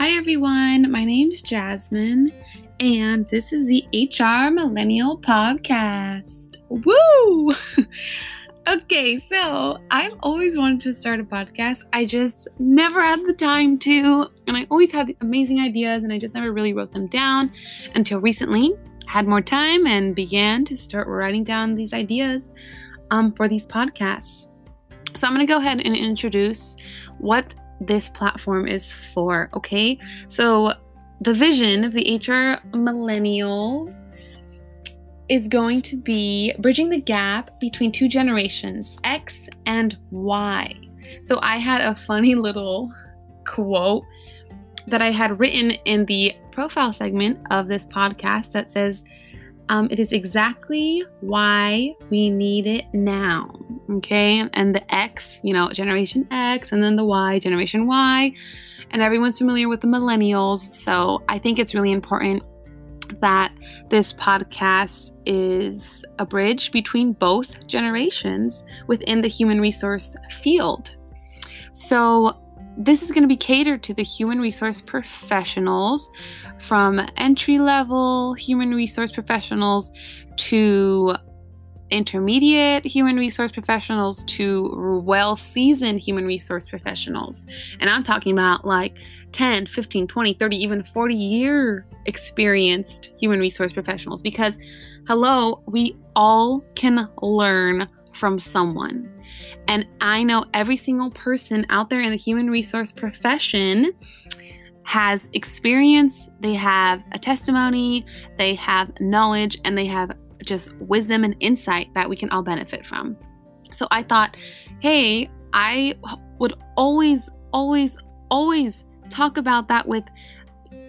Hi, everyone. My name's Jasmine, and this is the HR Millennial Podcast. Woo! okay, so I've always wanted to start a podcast. I just never had the time to, and I always had amazing ideas, and I just never really wrote them down until recently. Had more time and began to start writing down these ideas um, for these podcasts. So I'm going to go ahead and introduce what this platform is for, okay? So the vision of the HR millennials is going to be bridging the gap between two generations, X and Y. So I had a funny little quote that I had written in the profile segment of this podcast that says, um, it is exactly why we need it now. Okay. And the X, you know, Generation X, and then the Y, Generation Y. And everyone's familiar with the millennials. So I think it's really important that this podcast is a bridge between both generations within the human resource field. So, this is going to be catered to the human resource professionals from entry level human resource professionals to intermediate human resource professionals to well seasoned human resource professionals. And I'm talking about like 10, 15, 20, 30, even 40 year experienced human resource professionals because, hello, we all can learn from someone. And I know every single person out there in the human resource profession has experience, they have a testimony, they have knowledge, and they have just wisdom and insight that we can all benefit from. So I thought, hey, I would always, always, always talk about that with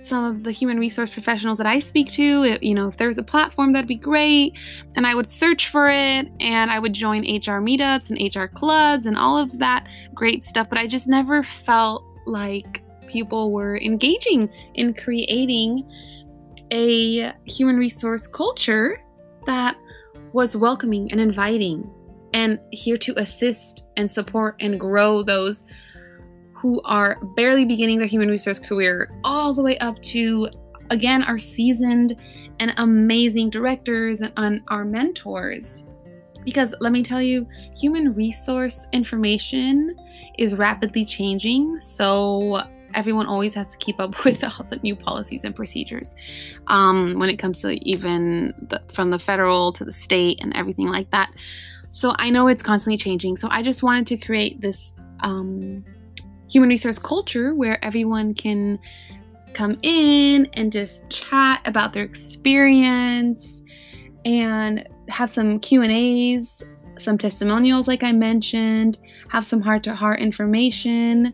some of the human resource professionals that I speak to. You know, if there's a platform, that'd be great. And I would search for it and I would join HR meetups and HR clubs and all of that great stuff. But I just never felt like people were engaging in creating a human resource culture that was welcoming and inviting and here to assist and support and grow those who are barely beginning their human resource career all the way up to again our seasoned and amazing directors and our mentors. Because let me tell you human resource information is rapidly changing. So everyone always has to keep up with all the new policies and procedures um, when it comes to even the, from the federal to the state and everything like that. So I know it's constantly changing. So I just wanted to create this um, human resource culture where everyone can come in and just chat about their experience and have some Q and A's, some testimonials, like I mentioned, have some heart to heart information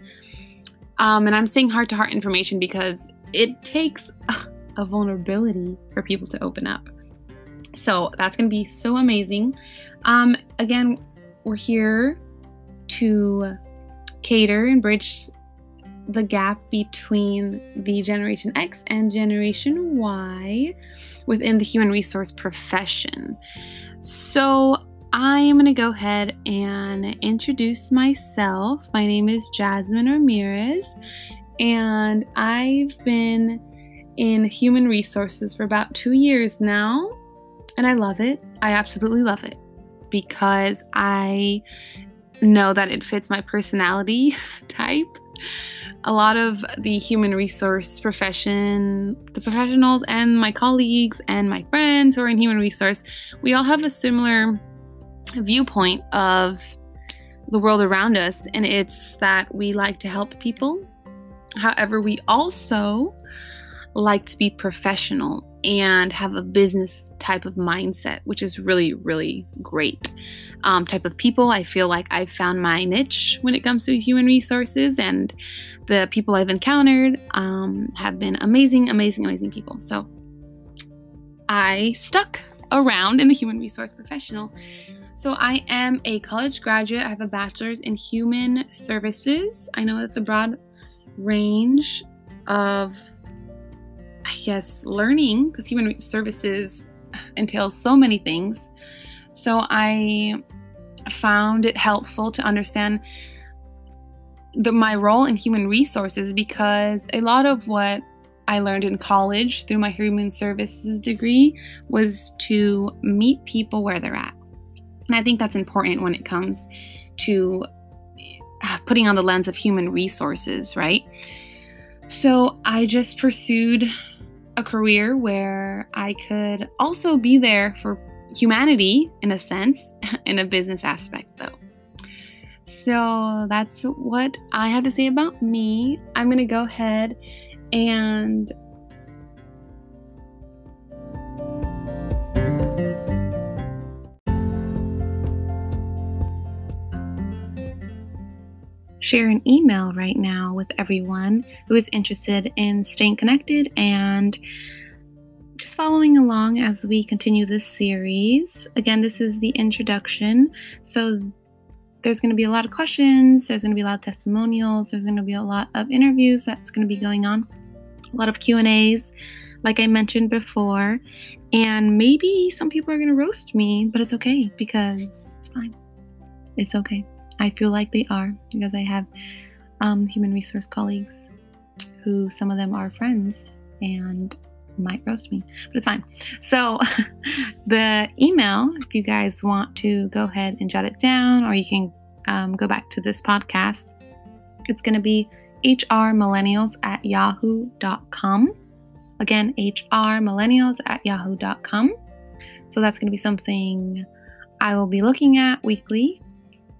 um, and I'm saying heart to heart information because it takes a vulnerability for people to open up. So that's going to be so amazing. Um, again, we're here to cater and bridge the gap between the Generation X and Generation Y within the human resource profession. So I am going to go ahead and introduce myself. My name is Jasmine Ramirez, and I've been in human resources for about two years now, and I love it. I absolutely love it because I know that it fits my personality type. A lot of the human resource profession, the professionals, and my colleagues and my friends who are in human resource, we all have a similar viewpoint of the world around us, and it's that we like to help people. However, we also like to be professional and have a business type of mindset, which is really, really great. Um, type of people. I feel like I've found my niche when it comes to human resources, and the people I've encountered um, have been amazing, amazing, amazing people. So I stuck around in the human resource professional so, I am a college graduate. I have a bachelor's in human services. I know that's a broad range of, I guess, learning because human services entails so many things. So, I found it helpful to understand the, my role in human resources because a lot of what I learned in college through my human services degree was to meet people where they're at. And I think that's important when it comes to uh, putting on the lens of human resources, right? So I just pursued a career where I could also be there for humanity in a sense, in a business aspect though. So that's what I have to say about me. I'm going to go ahead and share an email right now with everyone who is interested in staying connected and just following along as we continue this series. Again, this is the introduction. So there's going to be a lot of questions, there's going to be a lot of testimonials, there's going to be a lot of interviews that's going to be going on. A lot of Q&As like I mentioned before, and maybe some people are going to roast me, but it's okay because it's fine. It's okay. I feel like they are because I have um, human resource colleagues who some of them are friends and might roast me, but it's fine. So, the email, if you guys want to go ahead and jot it down, or you can um, go back to this podcast, it's going to be hrmillennials at yahoo.com. Again, hrmillennials at yahoo.com. So, that's going to be something I will be looking at weekly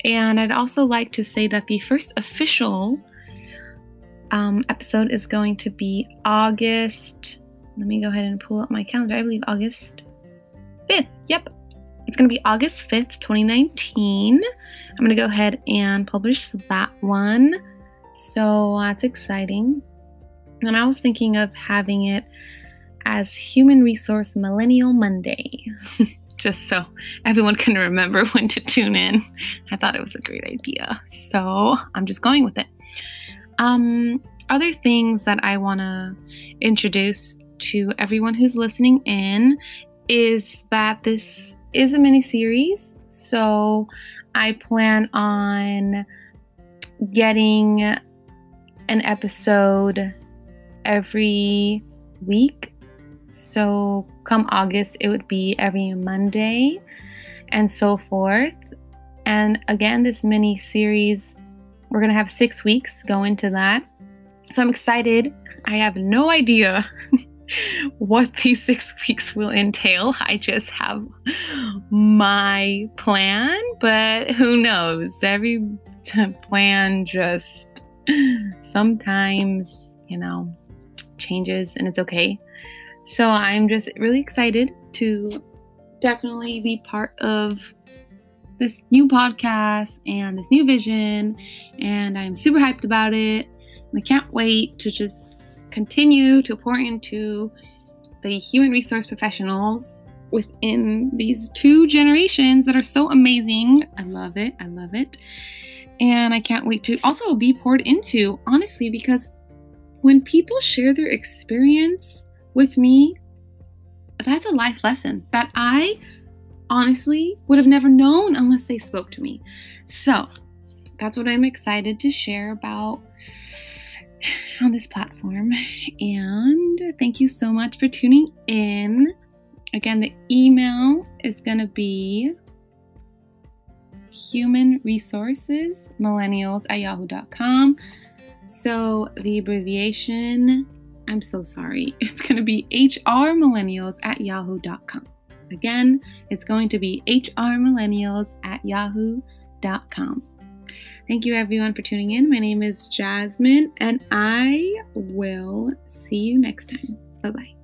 and I'd also like to say that the first official um, episode is going to be August. Let me go ahead and pull up my calendar. I believe August 5th. Yep. It's going to be August 5th, 2019. I'm going to go ahead and publish that one. So that's exciting. And I was thinking of having it as Human Resource Millennial Monday. just so everyone can remember when to tune in. I thought it was a great idea. So I'm just going with it. Um, other things that I want to introduce to everyone who's listening in is that this is a mini series. So I plan on getting an episode every week so, come August, it would be every Monday and so forth. And again, this mini series, we're going to have six weeks go into that. So, I'm excited. I have no idea what these six weeks will entail. I just have my plan, but who knows? Every plan just sometimes, you know, changes and it's okay. So I'm just really excited to definitely be part of this new podcast and this new vision. And I'm super hyped about it. I can't wait to just continue to pour into the human resource professionals within these two generations that are so amazing. I love it. I love it. And I can't wait to also be poured into, honestly, because when people share their experience with me, that's a life lesson that I honestly would have never known unless they spoke to me. So that's what I'm excited to share about on this platform. And thank you so much for tuning in. Again, the email is going to be human resources millennials at yahoo.com. So the abbreviation I'm so sorry. It's going to be hrmillennials at yahoo.com. Again, it's going to be hrmillennials at yahoo.com. Thank you everyone for tuning in. My name is Jasmine, and I will see you next time. Bye bye.